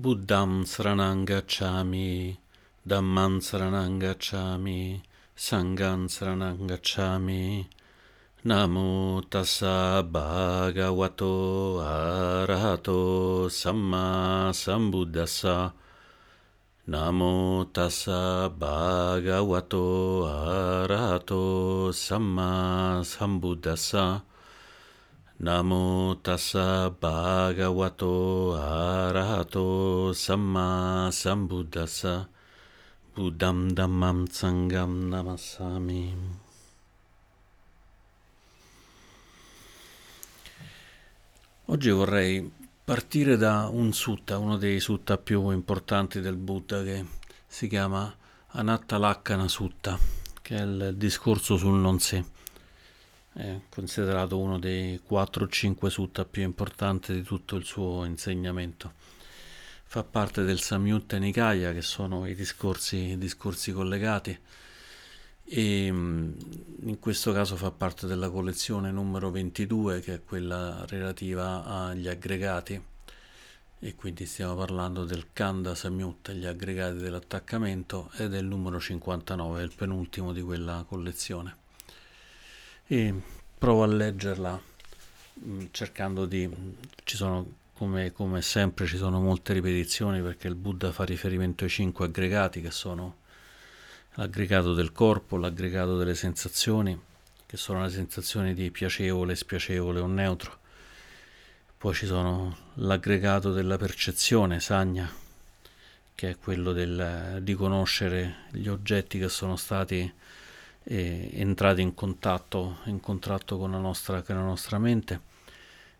Buddham Saranang Gacchami, Sangham Saranang Gacchami. Namo tassa bhagavato arahato samma sambuddhassa. Namo tassa bhagavato arahato samma sambuddhassa. Namo tassa bhagavato arahato samma sambuddhassa Buddham dhammam sangham namassami. Oggi vorrei partire da un sutta, uno dei sutta più importanti del Buddha che si chiama Anatta Lakkana Sutta, che è il discorso sul non sé è considerato uno dei 4 o 5 sutta più importanti di tutto il suo insegnamento. Fa parte del Samyutta Nikaya, che sono i discorsi, discorsi collegati, e mm, in questo caso fa parte della collezione numero 22, che è quella relativa agli aggregati, e quindi stiamo parlando del Kanda Samyutta, gli aggregati dell'attaccamento, ed è il numero 59, è il penultimo di quella collezione e provo a leggerla mm, cercando di ci sono come, come, sempre ci sono molte ripetizioni perché il Buddha fa riferimento ai cinque aggregati che sono l'aggregato del corpo, l'aggregato delle sensazioni, che sono le sensazioni di piacevole, spiacevole o neutro. Poi ci sono l'aggregato della percezione, sagna, che è quello del, di conoscere gli oggetti che sono stati e entrati in contatto, in contatto con, la nostra, con la nostra mente.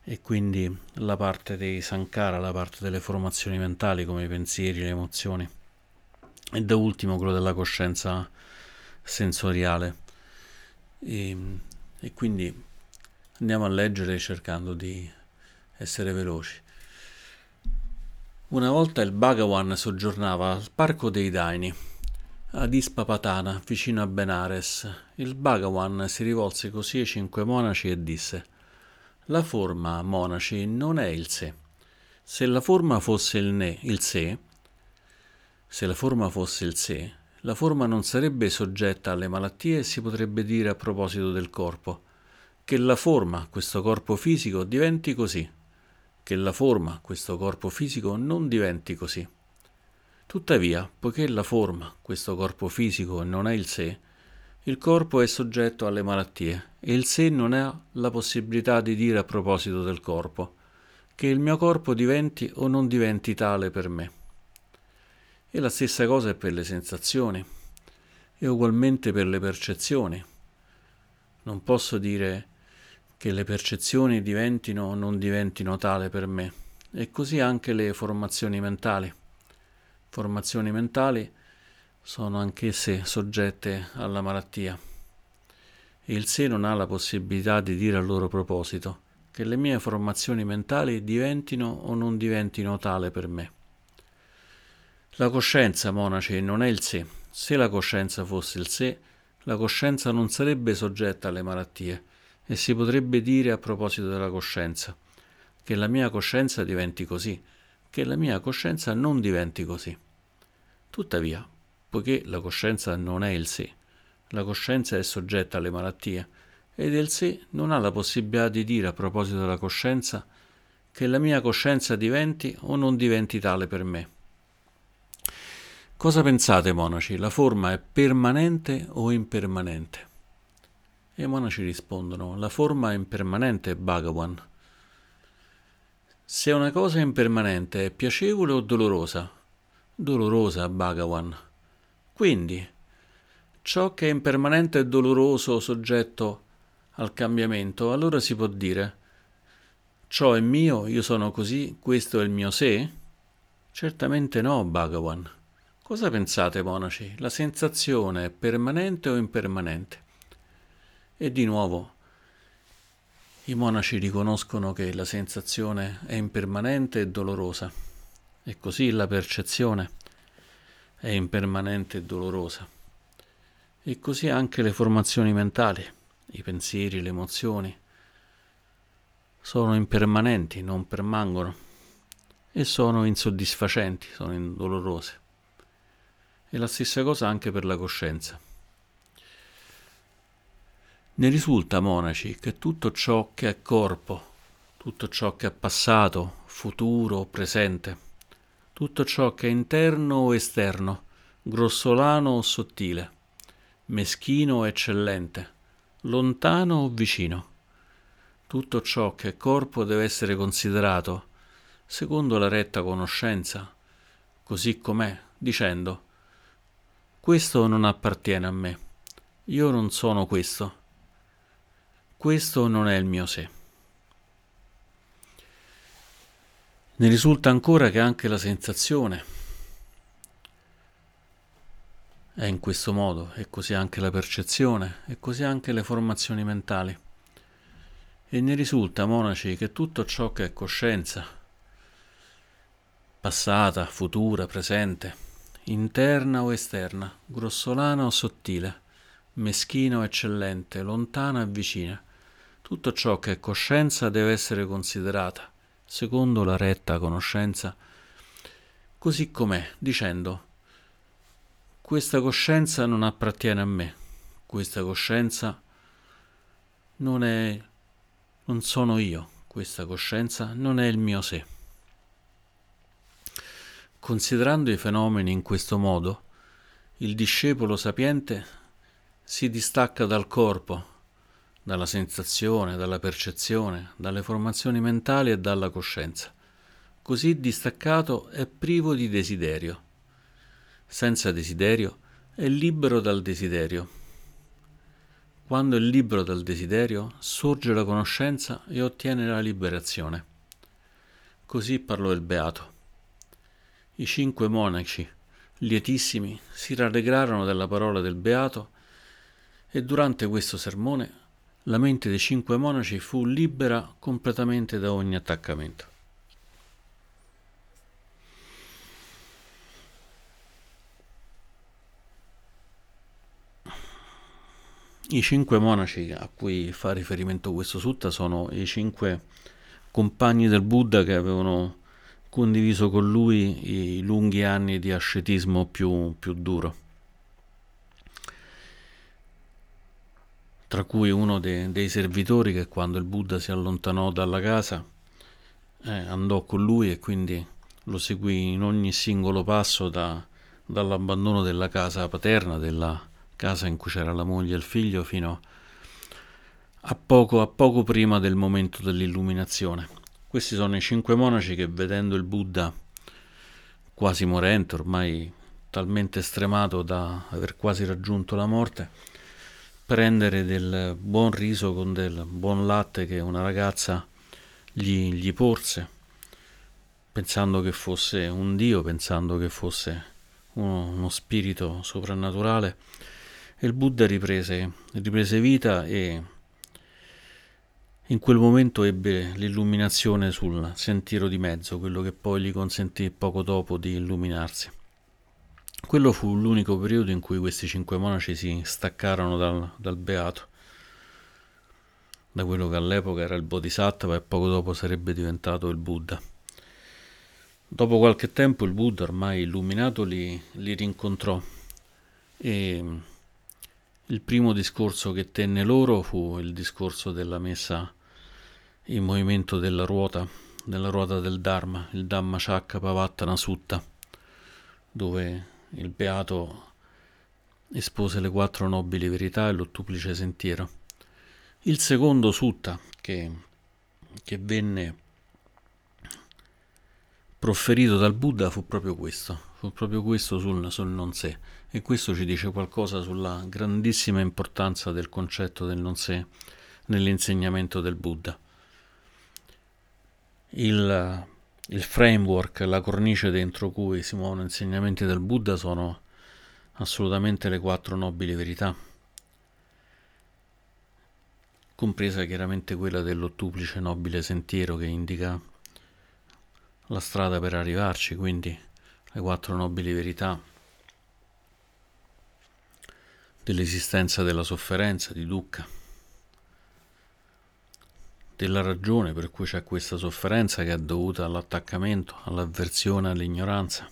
E quindi la parte dei sankara, la parte delle formazioni mentali come i pensieri, le emozioni. E da ultimo quello della coscienza sensoriale. E, e quindi andiamo a leggere cercando di essere veloci. Una volta il Bhagavan soggiornava al parco dei Daini ad Ispapatana, vicino a Benares, il Bhagavan si rivolse così ai cinque monaci e disse La forma, monaci, non è il sé. Se la forma fosse il ne, il sé, se la forma fosse il sé, la forma non sarebbe soggetta alle malattie e si potrebbe dire a proposito del corpo che la forma, questo corpo fisico, diventi così, che la forma, questo corpo fisico, non diventi così. Tuttavia, poiché la forma, questo corpo fisico, non è il sé, il corpo è soggetto alle malattie e il sé non ha la possibilità di dire a proposito del corpo che il mio corpo diventi o non diventi tale per me. E la stessa cosa è per le sensazioni e ugualmente per le percezioni. Non posso dire che le percezioni diventino o non diventino tale per me, e così anche le formazioni mentali formazioni mentali sono anch'esse soggette alla malattia e il sé non ha la possibilità di dire a loro proposito che le mie formazioni mentali diventino o non diventino tale per me. La coscienza, monaci, non è il sé. Se la coscienza fosse il sé, la coscienza non sarebbe soggetta alle malattie e si potrebbe dire a proposito della coscienza che la mia coscienza diventi così, che la mia coscienza non diventi così. Tuttavia, poiché la coscienza non è il sé, la coscienza è soggetta alle malattie ed il sé non ha la possibilità di dire a proposito della coscienza che la mia coscienza diventi o non diventi tale per me. Cosa pensate, monaci? La forma è permanente o impermanente? E i monaci rispondono: La forma è impermanente, Bhagavan. Se una cosa è impermanente, è piacevole o dolorosa? Dolorosa, Bhagavan. Quindi, ciò che è impermanente e doloroso soggetto al cambiamento, allora si può dire ciò è mio, io sono così, questo è il mio sé? Certamente no, Bhagavan. Cosa pensate, monaci? La sensazione è permanente o impermanente? E di nuovo, i monaci riconoscono che la sensazione è impermanente e dolorosa, e così la percezione. È impermanente e dolorosa, e così anche le formazioni mentali, i pensieri, le emozioni, sono impermanenti, non permangono, e sono insoddisfacenti, sono dolorose. E la stessa cosa anche per la coscienza. Ne risulta, monaci, che tutto ciò che è corpo, tutto ciò che è passato, futuro, presente, tutto ciò che è interno o esterno, grossolano o sottile, meschino o eccellente, lontano o vicino, tutto ciò che è corpo deve essere considerato secondo la retta conoscenza, così com'è, dicendo questo non appartiene a me, io non sono questo, questo non è il mio sé. Ne risulta ancora che anche la sensazione è in questo modo, e così anche la percezione, e così anche le formazioni mentali. E ne risulta, monaci, che tutto ciò che è coscienza, passata, futura, presente, interna o esterna, grossolana o sottile, meschina o eccellente, lontana e vicina, tutto ciò che è coscienza deve essere considerata, secondo la retta conoscenza, così com'è, dicendo questa coscienza non appartiene a me, questa coscienza non è non sono io, questa coscienza non è il mio sé. Considerando i fenomeni in questo modo, il discepolo sapiente si distacca dal corpo dalla sensazione, dalla percezione, dalle formazioni mentali e dalla coscienza. Così distaccato è privo di desiderio. Senza desiderio è libero dal desiderio. Quando è libero dal desiderio, sorge la conoscenza e ottiene la liberazione. Così parlò il Beato. I cinque monaci, lietissimi, si rallegrarono della parola del Beato e durante questo sermone la mente dei cinque monaci fu libera completamente da ogni attaccamento. I cinque monaci a cui fa riferimento questo sutta sono i cinque compagni del Buddha che avevano condiviso con lui i lunghi anni di ascetismo più, più duro. Tra cui uno de- dei servitori che quando il Buddha si allontanò dalla casa eh, andò con lui e quindi lo seguì in ogni singolo passo da, dall'abbandono della casa paterna, della casa in cui c'era la moglie e il figlio, fino a poco, a poco prima del momento dell'illuminazione. Questi sono i cinque monaci che vedendo il Buddha quasi morente, ormai talmente stremato da aver quasi raggiunto la morte, prendere del buon riso con del buon latte che una ragazza gli, gli porse, pensando che fosse un Dio, pensando che fosse uno, uno spirito soprannaturale. E il Buddha riprese, riprese vita e in quel momento ebbe l'illuminazione sul sentiero di mezzo, quello che poi gli consentì poco dopo di illuminarsi. Quello fu l'unico periodo in cui questi cinque monaci si staccarono dal, dal beato, da quello che all'epoca era il Bodhisattva e poco dopo sarebbe diventato il Buddha. Dopo qualche tempo il Buddha, ormai illuminato, li, li rincontrò e il primo discorso che tenne loro fu il discorso della messa in movimento della ruota, della ruota del Dharma, il Dhamma Chakra Pavattana Sutta, dove il Beato espose le quattro nobili verità e l'ottuplice sentiero. Il secondo sutta che, che venne proferito dal Buddha fu proprio questo, fu proprio questo sul, sul non sé e questo ci dice qualcosa sulla grandissima importanza del concetto del non sé nell'insegnamento del Buddha. Il il framework, la cornice dentro cui si muovono insegnamenti del Buddha sono assolutamente le quattro nobili verità, compresa chiaramente quella dell'ottuplice nobile sentiero che indica la strada per arrivarci, quindi le quattro nobili verità dell'esistenza della sofferenza, di dukkha, della ragione per cui c'è questa sofferenza che è dovuta all'attaccamento, all'avversione, all'ignoranza.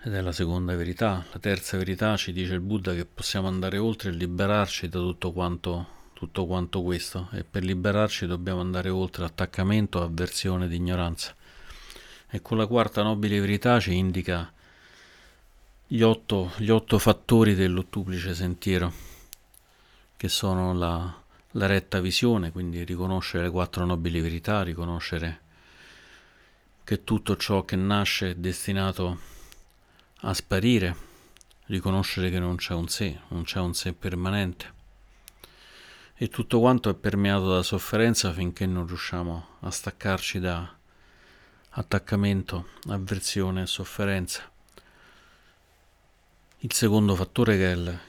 Ed è la seconda verità. La terza verità ci dice il Buddha che possiamo andare oltre e liberarci da tutto quanto, tutto quanto questo. E per liberarci dobbiamo andare oltre attaccamento, avversione ed ignoranza. E con la quarta nobile verità ci indica gli otto, gli otto fattori dell'ottuplice sentiero, che sono la, la retta visione, quindi riconoscere le quattro nobili verità, riconoscere che tutto ciò che nasce è destinato a sparire, riconoscere che non c'è un sé, non c'è un sé permanente. E tutto quanto è permeato da sofferenza finché non riusciamo a staccarci da attaccamento, avversione e sofferenza. Il secondo fattore che è il,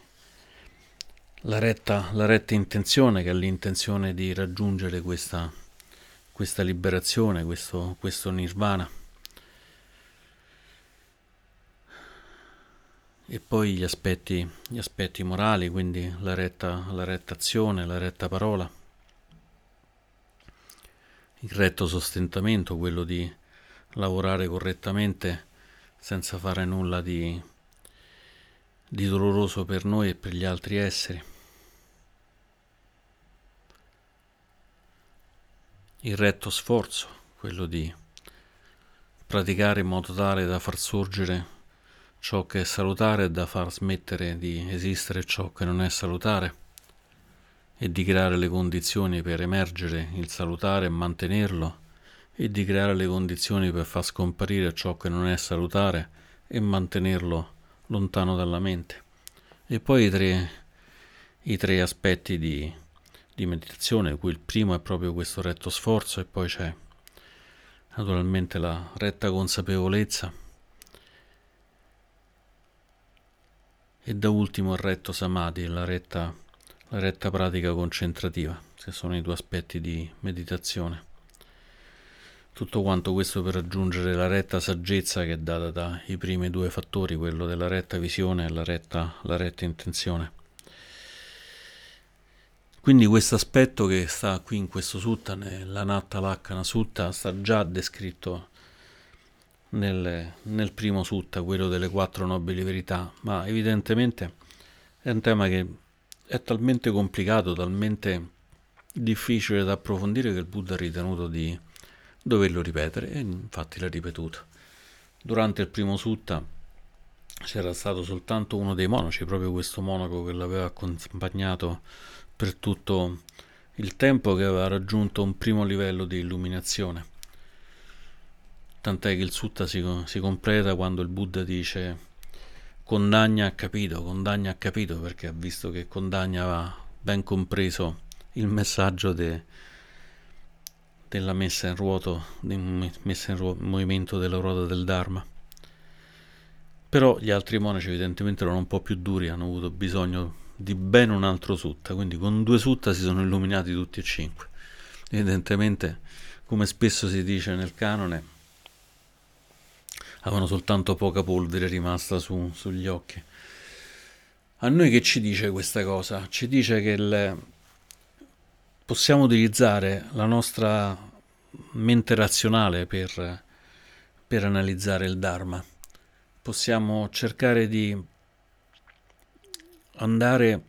la, retta, la retta intenzione, che è l'intenzione di raggiungere questa, questa liberazione, questo, questo nirvana. E poi gli aspetti, gli aspetti morali, quindi la retta, la retta azione, la retta parola, il retto sostentamento, quello di lavorare correttamente senza fare nulla di, di doloroso per noi e per gli altri esseri. Il retto sforzo, quello di praticare in modo tale da far sorgere ciò che è salutare da far smettere di esistere ciò che non è salutare e di creare le condizioni per emergere il salutare e mantenerlo e di creare le condizioni per far scomparire ciò che non è salutare e mantenerlo lontano dalla mente. E poi i tre, i tre aspetti di, di meditazione, cui il primo è proprio questo retto sforzo e poi c'è naturalmente la retta consapevolezza e da ultimo il retto samadhi, la retta, la retta pratica concentrativa, che sono i due aspetti di meditazione. Tutto quanto questo per raggiungere la retta saggezza che è data dai primi due fattori, quello della retta visione e la retta, la retta intenzione. Quindi questo aspetto che sta qui in questo sutta, nella Natta Lakkana Sutta, sta già descritto nel, nel primo sutta, quello delle quattro nobili verità, ma evidentemente è un tema che è talmente complicato, talmente difficile da approfondire che il Buddha ha ritenuto di doverlo ripetere e infatti l'ha ripetuto. Durante il primo sutta c'era stato soltanto uno dei monaci, proprio questo monaco che l'aveva accompagnato per tutto il tempo che aveva raggiunto un primo livello di illuminazione tant'è che il sutta si, si completa quando il Buddha dice Condagna ha capito, Condagna ha capito perché ha visto che Condagna aveva ben compreso il messaggio de, della messa in ruoto, messa in ruo- movimento della ruota del Dharma. Però gli altri monaci evidentemente erano un po' più duri, hanno avuto bisogno di ben un altro sutta, quindi con due sutta si sono illuminati tutti e cinque. Evidentemente, come spesso si dice nel canone, avevano soltanto poca polvere rimasta su, sugli occhi. A noi che ci dice questa cosa? Ci dice che il, possiamo utilizzare la nostra mente razionale per, per analizzare il Dharma. Possiamo cercare di andare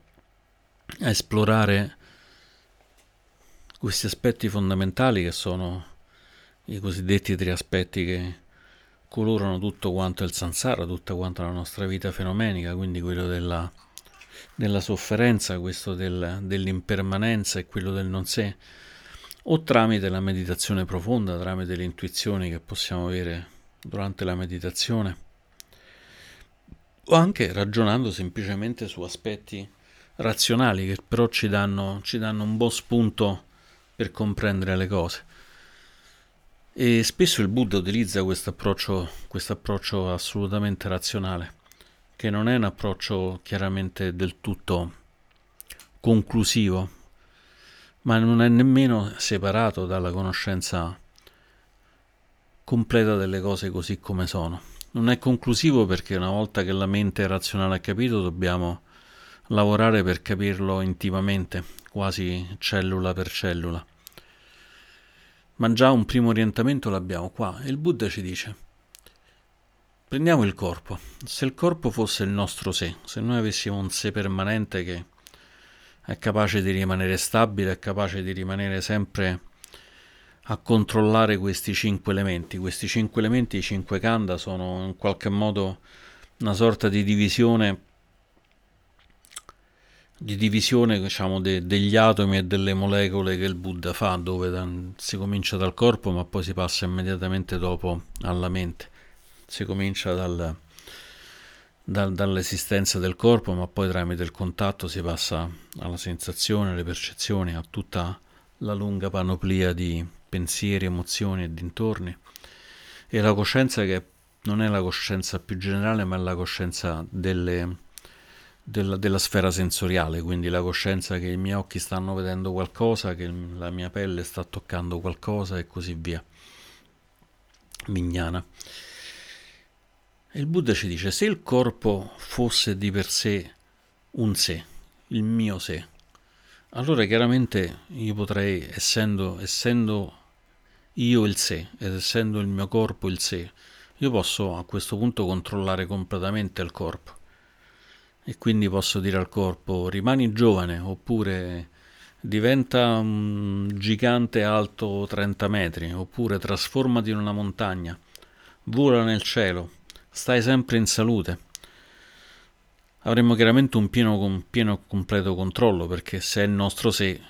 a esplorare questi aspetti fondamentali che sono i cosiddetti tre aspetti che colorano tutto quanto il sansara, tutta quanta la nostra vita fenomenica, quindi quello della, della sofferenza, questo del, dell'impermanenza e quello del non sé, o tramite la meditazione profonda, tramite le intuizioni che possiamo avere durante la meditazione, o anche ragionando semplicemente su aspetti razionali che però ci danno, ci danno un buon spunto per comprendere le cose. E spesso il Buddha utilizza questo approccio, approccio assolutamente razionale, che non è un approccio chiaramente del tutto conclusivo, ma non è nemmeno separato dalla conoscenza completa delle cose così come sono. Non è conclusivo perché una volta che la mente razionale ha capito dobbiamo lavorare per capirlo intimamente, quasi cellula per cellula. Ma già un primo orientamento l'abbiamo qua e il Buddha ci dice, prendiamo il corpo, se il corpo fosse il nostro sé, se noi avessimo un sé permanente che è capace di rimanere stabile, è capace di rimanere sempre a controllare questi cinque elementi. Questi cinque elementi, i cinque kanda, sono in qualche modo una sorta di divisione di divisione diciamo, de, degli atomi e delle molecole che il Buddha fa, dove da, si comincia dal corpo ma poi si passa immediatamente dopo alla mente. Si comincia dal, dal, dall'esistenza del corpo ma poi tramite il contatto si passa alla sensazione, alle percezioni, a tutta la lunga panoplia di pensieri, emozioni e dintorni. E la coscienza che non è la coscienza più generale ma è la coscienza delle della, della, sfera sensoriale, quindi la coscienza che i miei occhi stanno vedendo qualcosa, che la mia pelle sta toccando qualcosa e così via. Mignana. E il Buddha ci dice, se il corpo fosse di per sé un sé, il mio sé, allora chiaramente io potrei, essendo, essendo io il sé ed essendo il mio corpo il sé, io posso a questo punto controllare completamente il corpo e quindi posso dire al corpo rimani giovane oppure diventa un gigante alto 30 metri oppure trasformati in una montagna, vola nel cielo, stai sempre in salute. Avremmo chiaramente un pieno, pieno completo controllo perché se è il nostro sé,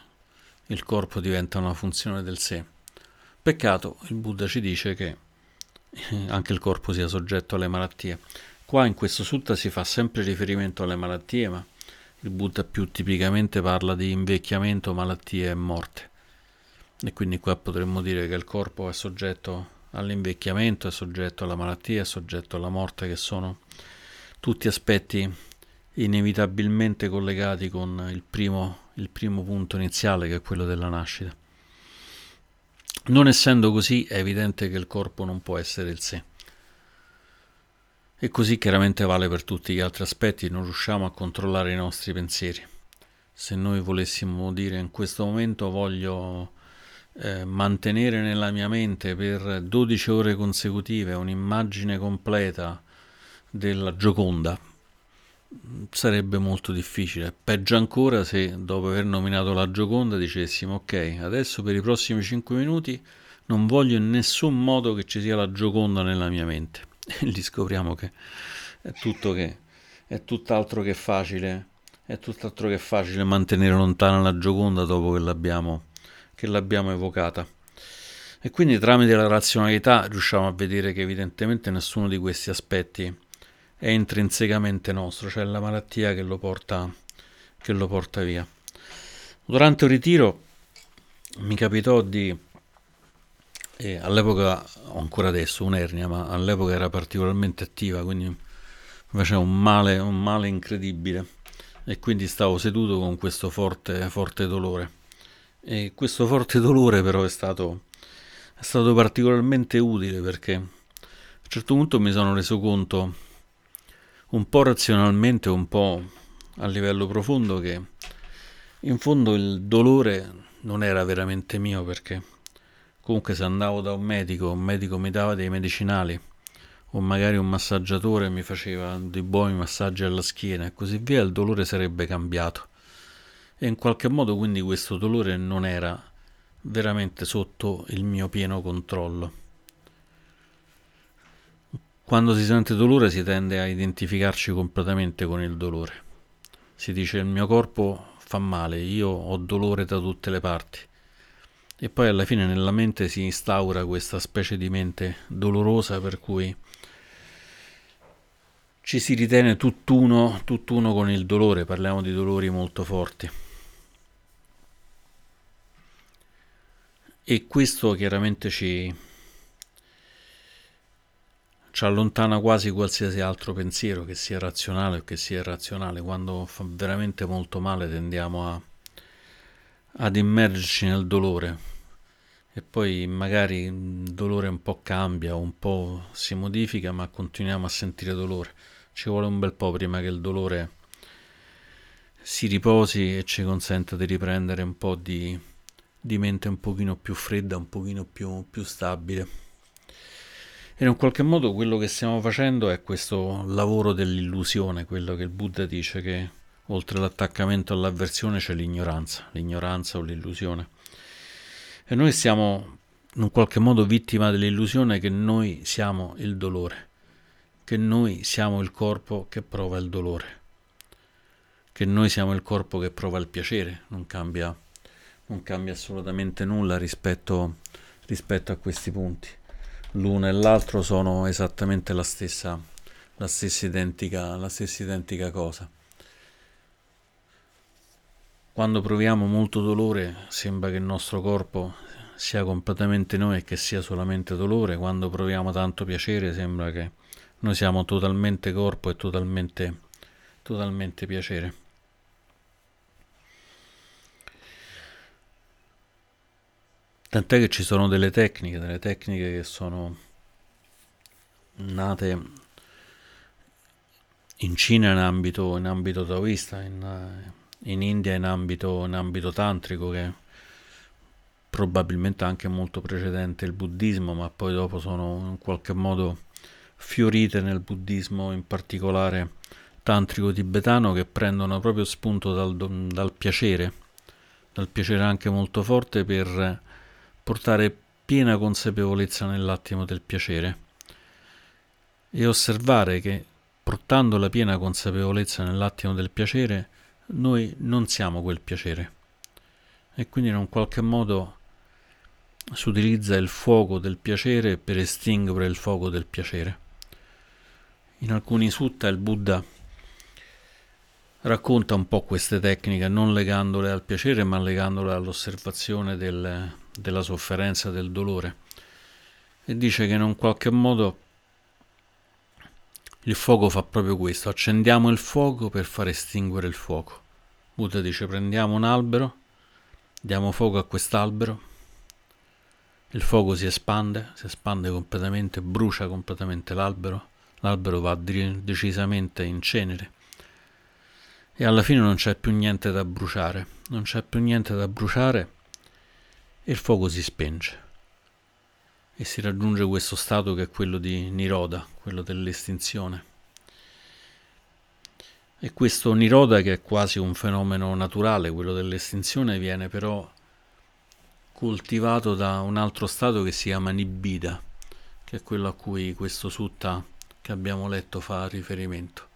il corpo diventa una funzione del sé. Peccato, il Buddha ci dice che anche il corpo sia soggetto alle malattie. Qua in questo sutta si fa sempre riferimento alle malattie, ma il Buddha più tipicamente parla di invecchiamento, malattie e morte. E quindi qua potremmo dire che il corpo è soggetto all'invecchiamento, è soggetto alla malattia, è soggetto alla morte, che sono tutti aspetti inevitabilmente collegati con il primo, il primo punto iniziale, che è quello della nascita. Non essendo così, è evidente che il corpo non può essere il sé. E così chiaramente vale per tutti gli altri aspetti, non riusciamo a controllare i nostri pensieri. Se noi volessimo dire in questo momento voglio eh, mantenere nella mia mente per 12 ore consecutive un'immagine completa della Gioconda, sarebbe molto difficile. Peggio ancora se dopo aver nominato la Gioconda dicessimo ok, adesso per i prossimi 5 minuti non voglio in nessun modo che ci sia la Gioconda nella mia mente e lì scopriamo che è tutto che è tutt'altro che facile è tutt'altro che facile mantenere lontana la Gioconda dopo che l'abbiamo, che l'abbiamo evocata e quindi tramite la razionalità riusciamo a vedere che evidentemente nessuno di questi aspetti è intrinsecamente nostro, cioè la malattia che lo porta, che lo porta via. Durante un ritiro mi capitò di e all'epoca, ho ancora adesso un'ernia, ma all'epoca era particolarmente attiva, quindi mi faceva un male, un male incredibile. E quindi stavo seduto con questo forte, forte dolore. E questo forte dolore però è stato, è stato particolarmente utile perché a un certo punto mi sono reso conto, un po' razionalmente, un po' a livello profondo, che in fondo il dolore non era veramente mio perché Comunque se andavo da un medico, un medico mi dava dei medicinali o magari un massaggiatore mi faceva dei buoni massaggi alla schiena e così via, il dolore sarebbe cambiato. E in qualche modo quindi questo dolore non era veramente sotto il mio pieno controllo. Quando si sente dolore si tende a identificarci completamente con il dolore. Si dice il mio corpo fa male, io ho dolore da tutte le parti e poi alla fine nella mente si instaura questa specie di mente dolorosa per cui ci si ritiene tutt'uno, tutt'uno con il dolore, parliamo di dolori molto forti. E questo chiaramente ci, ci allontana quasi qualsiasi altro pensiero, che sia razionale o che sia irrazionale. Quando fa veramente molto male tendiamo a ad immergerci nel dolore e poi magari il dolore un po' cambia, un po' si modifica, ma continuiamo a sentire dolore. Ci vuole un bel po' prima che il dolore si riposi e ci consenta di riprendere un po' di, di mente un pochino più fredda, un pochino più, più stabile. E in un qualche modo quello che stiamo facendo è questo lavoro dell'illusione, quello che il Buddha dice che oltre l'attaccamento all'avversione c'è l'ignoranza, l'ignoranza o l'illusione. E noi siamo in un qualche modo vittima dell'illusione che noi siamo il dolore, che noi siamo il corpo che prova il dolore, che noi siamo il corpo che prova il piacere, non cambia, non cambia assolutamente nulla rispetto, rispetto a questi punti l'uno e l'altro sono esattamente la stessa, la stessa, identica, la stessa identica cosa. Quando proviamo molto dolore sembra che il nostro corpo sia completamente noi e che sia solamente dolore, quando proviamo tanto piacere sembra che noi siamo totalmente corpo e totalmente, totalmente piacere. Tant'è che ci sono delle tecniche, delle tecniche che sono nate in Cina in ambito, in ambito taoista, in, in India in ambito, in ambito tantrico, che probabilmente anche molto precedente il buddismo, ma poi dopo sono in qualche modo fiorite nel buddismo, in particolare tantrico tibetano, che prendono proprio spunto dal, dal piacere, dal piacere anche molto forte per portare piena consapevolezza nell'attimo del piacere e osservare che portando la piena consapevolezza nell'attimo del piacere noi non siamo quel piacere e quindi in un qualche modo si utilizza il fuoco del piacere per estinguere il fuoco del piacere. In alcuni sutta il Buddha racconta un po' queste tecniche, non legandole al piacere, ma legandole all'osservazione del, della sofferenza, del dolore. E dice che in un qualche modo il fuoco fa proprio questo, accendiamo il fuoco per far estinguere il fuoco. Buddha dice prendiamo un albero, diamo fuoco a quest'albero, il fuoco si espande, si espande completamente, brucia completamente l'albero, l'albero va decisamente in cenere. E alla fine non c'è più niente da bruciare, non c'è più niente da bruciare e il fuoco si spenge e si raggiunge questo stato che è quello di Niroda, quello dell'estinzione. E questo Niroda, che è quasi un fenomeno naturale, quello dell'estinzione, viene però coltivato da un altro stato che si chiama Nibbida, che è quello a cui questo sutta che abbiamo letto fa riferimento.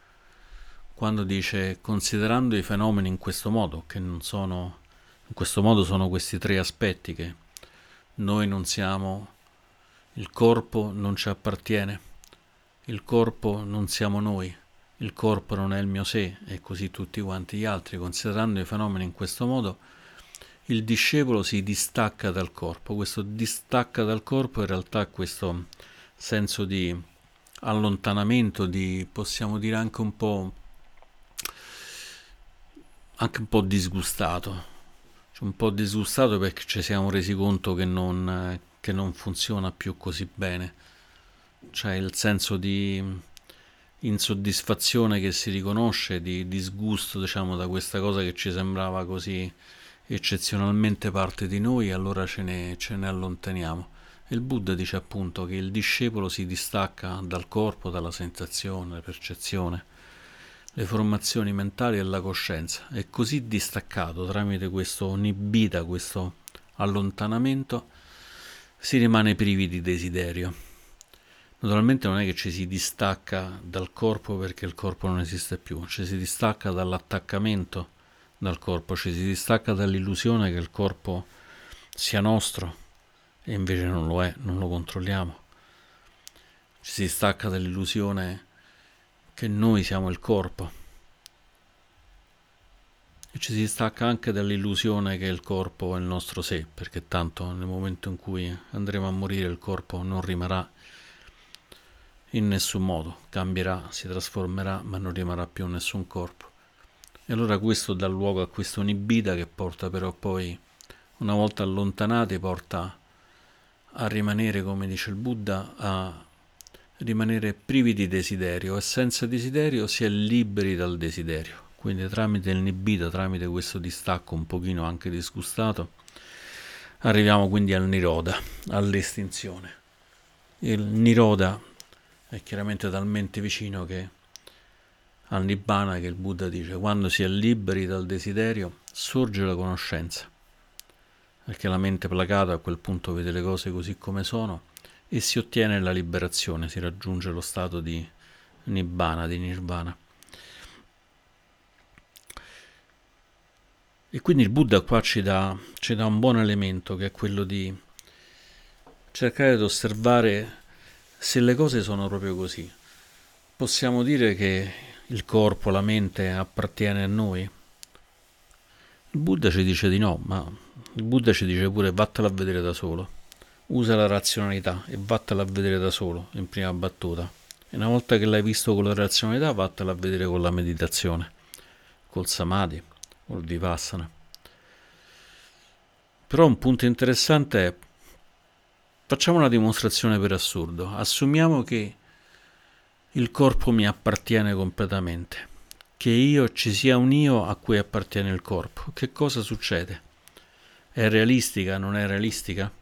Quando dice considerando i fenomeni in questo modo, che non sono in questo modo sono questi tre aspetti che noi non siamo, il corpo non ci appartiene, il corpo non siamo noi, il corpo non è il mio sé e così tutti quanti gli altri, considerando i fenomeni in questo modo, il discepolo si distacca dal corpo. Questo distacca dal corpo in realtà è questo senso di allontanamento, di possiamo dire anche un po' anche un po' disgustato un po' disgustato perché ci siamo resi conto che non, che non funziona più così bene. C'è il senso di insoddisfazione che si riconosce, di disgusto diciamo da questa cosa che ci sembrava così eccezionalmente parte di noi, allora ce ne, ce ne allontaniamo. Il Buddha dice appunto che il discepolo si distacca dal corpo, dalla sensazione, dalla percezione le formazioni mentali e la coscienza. È così distaccato tramite questo nibbita, questo allontanamento, si rimane privi di desiderio. Naturalmente non è che ci si distacca dal corpo perché il corpo non esiste più, ci si distacca dall'attaccamento dal corpo, ci si distacca dall'illusione che il corpo sia nostro e invece non lo è, non lo controlliamo. Ci si distacca dall'illusione che noi siamo il corpo. E ci si stacca anche dall'illusione che il corpo è il nostro sé, perché tanto nel momento in cui andremo a morire il corpo non rimarrà in nessun modo, cambierà, si trasformerà, ma non rimarrà più nessun corpo. E allora questo dà luogo a questo nibita che porta però poi, una volta allontanati, porta a rimanere, come dice il Buddha, a rimanere privi di desiderio e senza desiderio si è liberi dal desiderio. quindi tramite il Nibbita, tramite questo distacco un pochino anche disgustato, arriviamo quindi al Niroda, all'estinzione. Il Niroda è chiaramente talmente vicino che al Nibbana che il Buddha dice quando si è liberi dal desiderio sorge la conoscenza, perché la mente placata a quel punto vede le cose così come sono e si ottiene la liberazione, si raggiunge lo stato di Nibbana, di Nirvana. E quindi il Buddha qua ci dà, ci dà un buon elemento che è quello di cercare di osservare se le cose sono proprio così. Possiamo dire che il corpo, la mente appartiene a noi? Il Buddha ci dice di no, ma il Buddha ci dice pure vattela a vedere da solo. Usa la razionalità e vattela a vedere da solo in prima battuta. E una volta che l'hai visto con la razionalità, vattela a vedere con la meditazione, col samadhi o vipassana. Però un punto interessante è, facciamo una dimostrazione per assurdo, assumiamo che il corpo mi appartiene completamente, che io ci sia un io a cui appartiene il corpo. Che cosa succede? È realistica, non è realistica?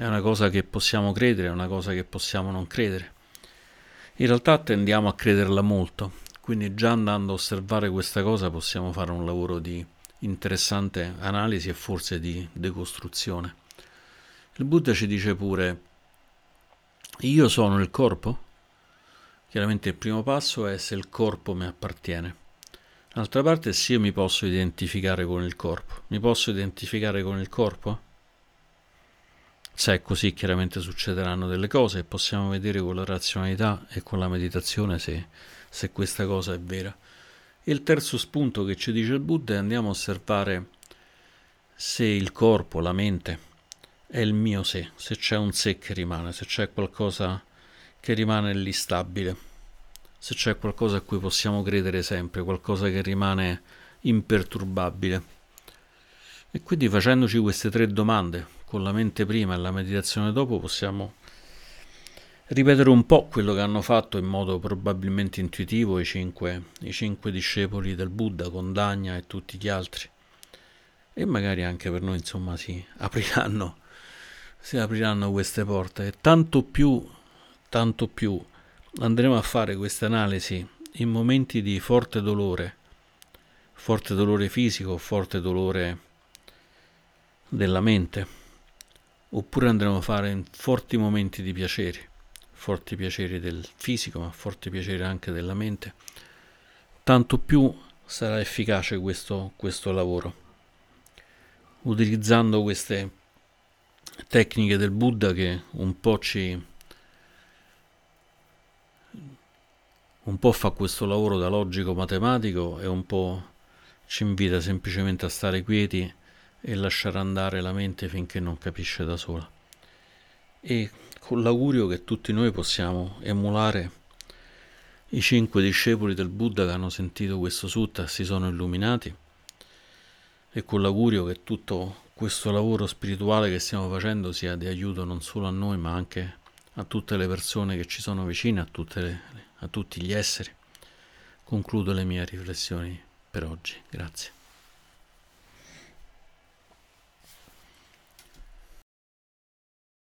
È una cosa che possiamo credere, è una cosa che possiamo non credere. In realtà tendiamo a crederla molto, quindi già andando a osservare questa cosa possiamo fare un lavoro di interessante analisi e forse di decostruzione. Il Buddha ci dice pure, io sono il corpo? Chiaramente il primo passo è se il corpo mi appartiene. D'altra parte, se io mi posso identificare con il corpo, mi posso identificare con il corpo? Se è così, chiaramente succederanno delle cose e possiamo vedere con la razionalità e con la meditazione se se questa cosa è vera. E il terzo spunto che ci dice il Buddha è andiamo a osservare se il corpo, la mente, è il mio sé, se c'è un sé che rimane, se c'è qualcosa che rimane lì stabile, se c'è qualcosa a cui possiamo credere sempre, qualcosa che rimane imperturbabile. E quindi facendoci queste tre domande, con la mente prima e la meditazione dopo, possiamo ripetere un po' quello che hanno fatto in modo probabilmente intuitivo i cinque, i cinque discepoli del Buddha, con Dagna e tutti gli altri. E magari anche per noi, insomma, si apriranno, si apriranno queste porte. E tanto più, tanto più andremo a fare queste analisi in momenti di forte dolore, forte dolore fisico, forte dolore della mente, oppure andremo a fare forti momenti di piacere forti piaceri del fisico, ma forti piaceri anche della mente, tanto più sarà efficace questo, questo lavoro. Utilizzando queste tecniche del Buddha che un po' ci un po' fa questo lavoro da logico matematico e un po' ci invita semplicemente a stare quieti e lasciare andare la mente finché non capisce da sola. E con l'augurio che tutti noi possiamo emulare i cinque discepoli del Buddha che hanno sentito questo sutta e si sono illuminati e con l'augurio che tutto questo lavoro spirituale che stiamo facendo sia di aiuto non solo a noi ma anche a tutte le persone che ci sono vicine, a, le, a tutti gli esseri. Concludo le mie riflessioni per oggi. Grazie.